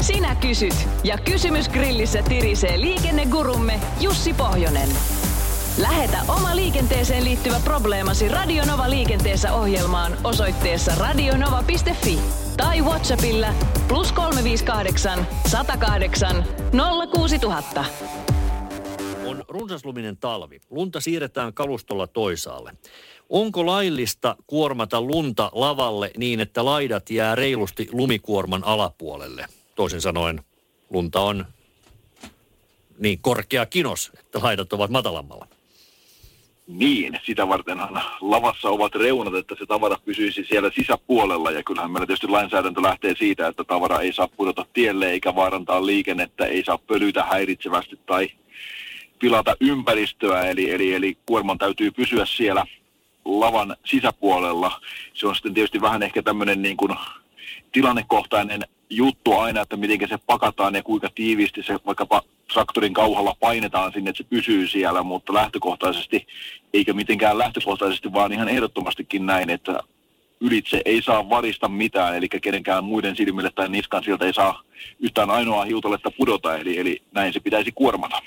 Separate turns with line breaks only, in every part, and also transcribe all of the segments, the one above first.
Sinä kysyt ja kysymys grillissä tirisee liikennegurumme Jussi Pohjonen. Lähetä oma liikenteeseen liittyvä probleemasi Radionova liikenteessä ohjelmaan osoitteessa radionova.fi tai Whatsappilla plus 358 108 06000.
On runsasluminen talvi. Lunta siirretään kalustolla toisaalle. Onko laillista kuormata lunta lavalle niin, että laidat jää reilusti lumikuorman alapuolelle? Toisin sanoen, lunta on niin korkea kinos, että laidat ovat matalammalla.
Niin, sitä vartenhan lavassa ovat reunat, että se tavara pysyisi siellä sisäpuolella. Ja kyllähän meillä tietysti lainsäädäntö lähtee siitä, että tavara ei saa pudota tielle eikä vaarantaa liikennettä, ei saa pölytä häiritsevästi tai pilata ympäristöä. Eli, eli, eli kuorman täytyy pysyä siellä lavan sisäpuolella. Se on sitten tietysti vähän ehkä tämmöinen niin kuin tilannekohtainen juttu aina, että miten se pakataan ja kuinka tiiviisti se vaikkapa traktorin kauhalla painetaan sinne, että se pysyy siellä, mutta lähtökohtaisesti, eikä mitenkään lähtökohtaisesti, vaan ihan ehdottomastikin näin, että ylitse ei saa varista mitään, eli kenenkään muiden silmille tai niskan sieltä ei saa yhtään ainoa hiutoletta pudota, eli, eli näin se pitäisi kuormata.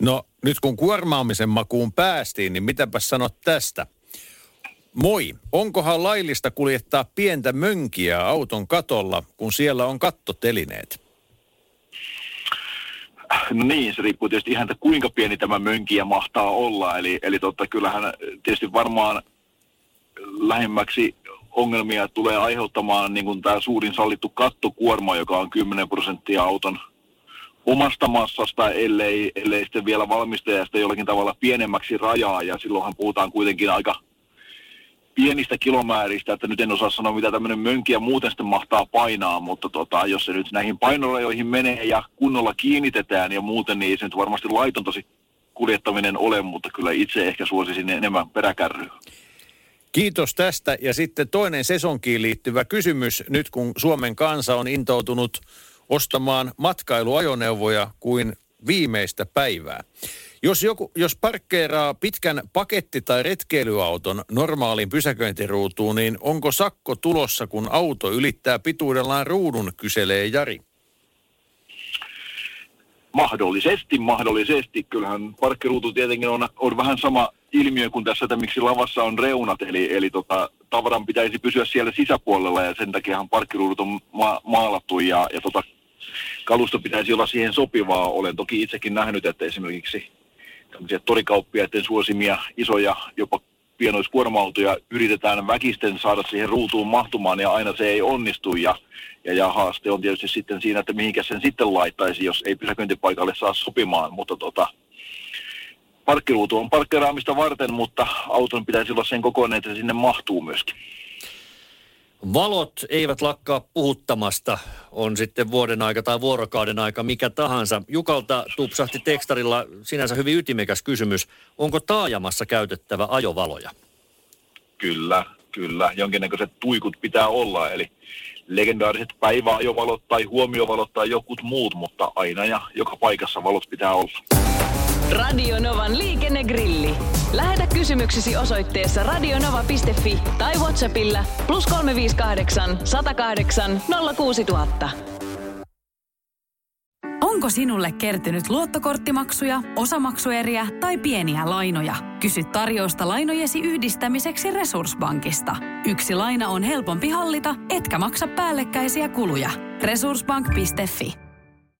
No nyt kun kuormaamisen makuun päästiin, niin mitäpä sanot tästä? Moi, onkohan laillista kuljettaa pientä mönkiä auton katolla, kun siellä on kattotelineet?
Niin, se riippuu tietysti ihan, että kuinka pieni tämä mönkiä mahtaa olla. Eli, eli totta, kyllähän tietysti varmaan lähemmäksi ongelmia tulee aiheuttamaan niin kuin tämä suurin sallittu kattokuorma, joka on 10 prosenttia auton omasta massasta, ellei, ellei sitten vielä valmistajasta jollakin tavalla pienemmäksi rajaa. Ja silloinhan puhutaan kuitenkin aika pienistä kilomääristä, että nyt en osaa sanoa, mitä tämmöinen mönkiä muuten sitten mahtaa painaa, mutta tota, jos se nyt näihin painorajoihin menee ja kunnolla kiinnitetään ja muuten, niin ei se nyt varmasti laiton tosi kuljettaminen ole, mutta kyllä itse ehkä suosisin enemmän peräkärryä.
Kiitos tästä. Ja sitten toinen sesonkiin liittyvä kysymys. Nyt kun Suomen kansa on intoutunut ostamaan matkailuajoneuvoja kuin viimeistä päivää. Jos, joku, jos parkkeeraa pitkän paketti- tai retkeilyauton normaaliin pysäköintiruutuun, niin onko sakko tulossa, kun auto ylittää pituudellaan ruudun, kyselee Jari.
Mahdollisesti, mahdollisesti. Kyllähän parkkiruutu tietenkin on, on vähän sama ilmiö kuin tässä, että miksi lavassa on reunat, eli, eli tota, tavaran pitäisi pysyä siellä sisäpuolella ja sen takiahan parkkiruudut on ma- maalattu ja, ja tota, kalusto pitäisi olla siihen sopivaa. Olen toki itsekin nähnyt, että esimerkiksi torikauppiaiden suosimia isoja jopa pienoiskuorma-autoja yritetään väkisten saada siihen ruutuun mahtumaan ja aina se ei onnistu ja, ja, ja haaste on tietysti sitten siinä, että mihinkä sen sitten laittaisi, jos ei pysäköintipaikalle saa sopimaan, mutta tota, parkkiruutu on parkkeraamista varten, mutta auton pitäisi olla sen kokoinen, että sinne mahtuu myöskin.
Valot eivät lakkaa puhuttamasta, on sitten vuoden aika tai vuorokauden aika, mikä tahansa. Jukalta tupsahti tekstarilla sinänsä hyvin ytimekäs kysymys. Onko taajamassa käytettävä ajovaloja?
Kyllä, kyllä. Jonkinnäköiset tuikut pitää olla, eli legendaariset päiväajovalot tai huomiovalot tai jokut muut, mutta aina ja joka paikassa valot pitää olla.
Radio Novan liikennegrilli. Lähetä kysymyksesi osoitteessa radionova.fi tai Whatsappilla plus 358 108 06000.
Onko sinulle kertynyt luottokorttimaksuja, osamaksueriä tai pieniä lainoja? Kysy tarjousta lainojesi yhdistämiseksi Resurssbankista. Yksi laina on helpompi hallita, etkä maksa päällekkäisiä kuluja. Resurssbank.fi